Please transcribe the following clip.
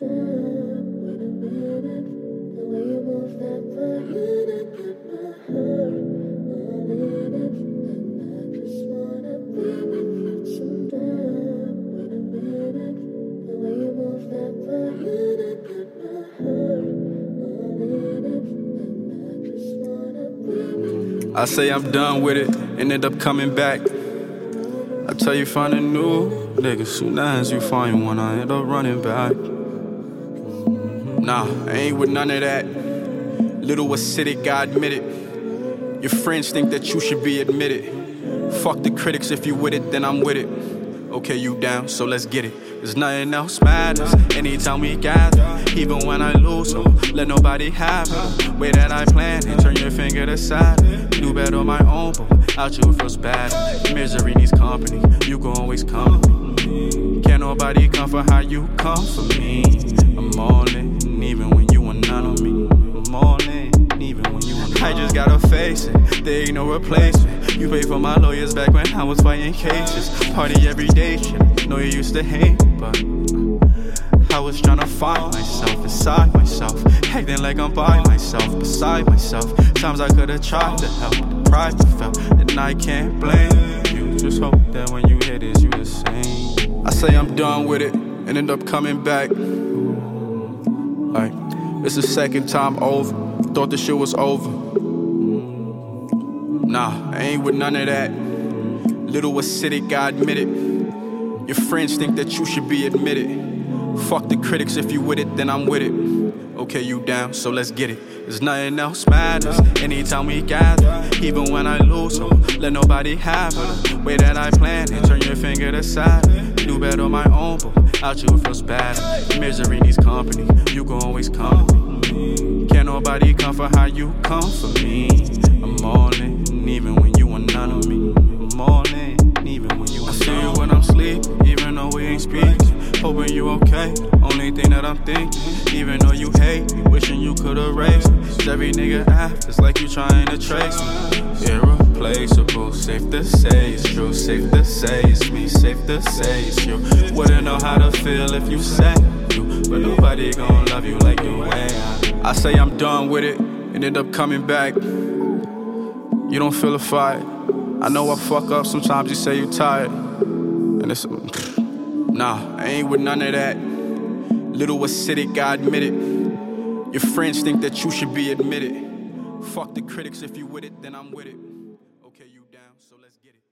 I say I'm done with it and end up coming back. I tell you, find a new nigga. Soon as you find one, I end up running back. Nah, I ain't with none of that. Little acidic, I admit it. Your friends think that you should be admitted. Fuck the critics, if you with it, then I'm with it. Okay, you down, so let's get it. There's nothing else matters anytime we gather. Even when I lose, so let nobody have it. Way that I plan it, turn your finger to side. Do better on my own, but out you it feels bad. Misery needs company, you can always come to me. Can't nobody come for how you come for me. I'm all in, even just gotta face it, there ain't no replacement. You paid for my lawyers back when I was fighting cases. Party every day, shit. Know you used to hate, but I was trying to find myself inside myself. Acting like I'm by myself, beside myself. Times I could've tried to help, the pride felt, and I can't blame you. Just hope that when you hear this, you the same. I say I'm done with it and end up coming back. Like, it's the second time over. Thought the shit was over. Nah, I ain't with none of that. Little acidic, I admit it. Your friends think that you should be admitted. Fuck the critics, if you with it, then I'm with it. Okay, you down, so let's get it. There's nothing else matters anytime we gather. Even when I lose, let nobody have it. Way that I plan it, turn your finger to side. Do better on my own, but out you it feels bad. Misery needs company, you can always come to me. Can't nobody come for how you come for me. Speaking. Hoping you okay, only thing that I'm thinking. Even though you hate me, wishing you could erase Every nigga act, it's like you trying to trace me. Irreplaceable, safe to say it's true. Safe to say it's me, safe to say it's you. Wouldn't know how to feel if you said you, but nobody gon' love you like the way I. I say I'm done with it and end up coming back. You don't feel a fight. I know I fuck up sometimes. You say you tired, and it's Nah, I ain't with none of that. Little acidic, I admit it. Your friends think that you should be admitted. Fuck the critics, if you with it, then I'm with it. Okay, you down, so let's get it.